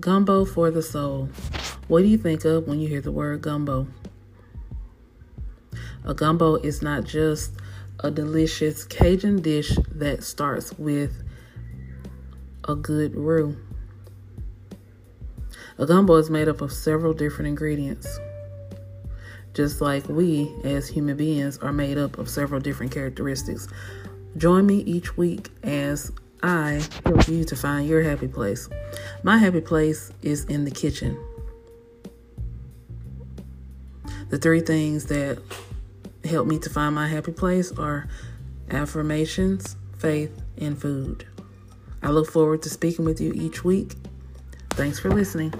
Gumbo for the soul. What do you think of when you hear the word gumbo? A gumbo is not just a delicious Cajun dish that starts with a good roux. A gumbo is made up of several different ingredients, just like we as human beings are made up of several different characteristics. Join me each week as I help you to find your happy place. My happy place is in the kitchen. The three things that help me to find my happy place are affirmations, faith, and food. I look forward to speaking with you each week. Thanks for listening.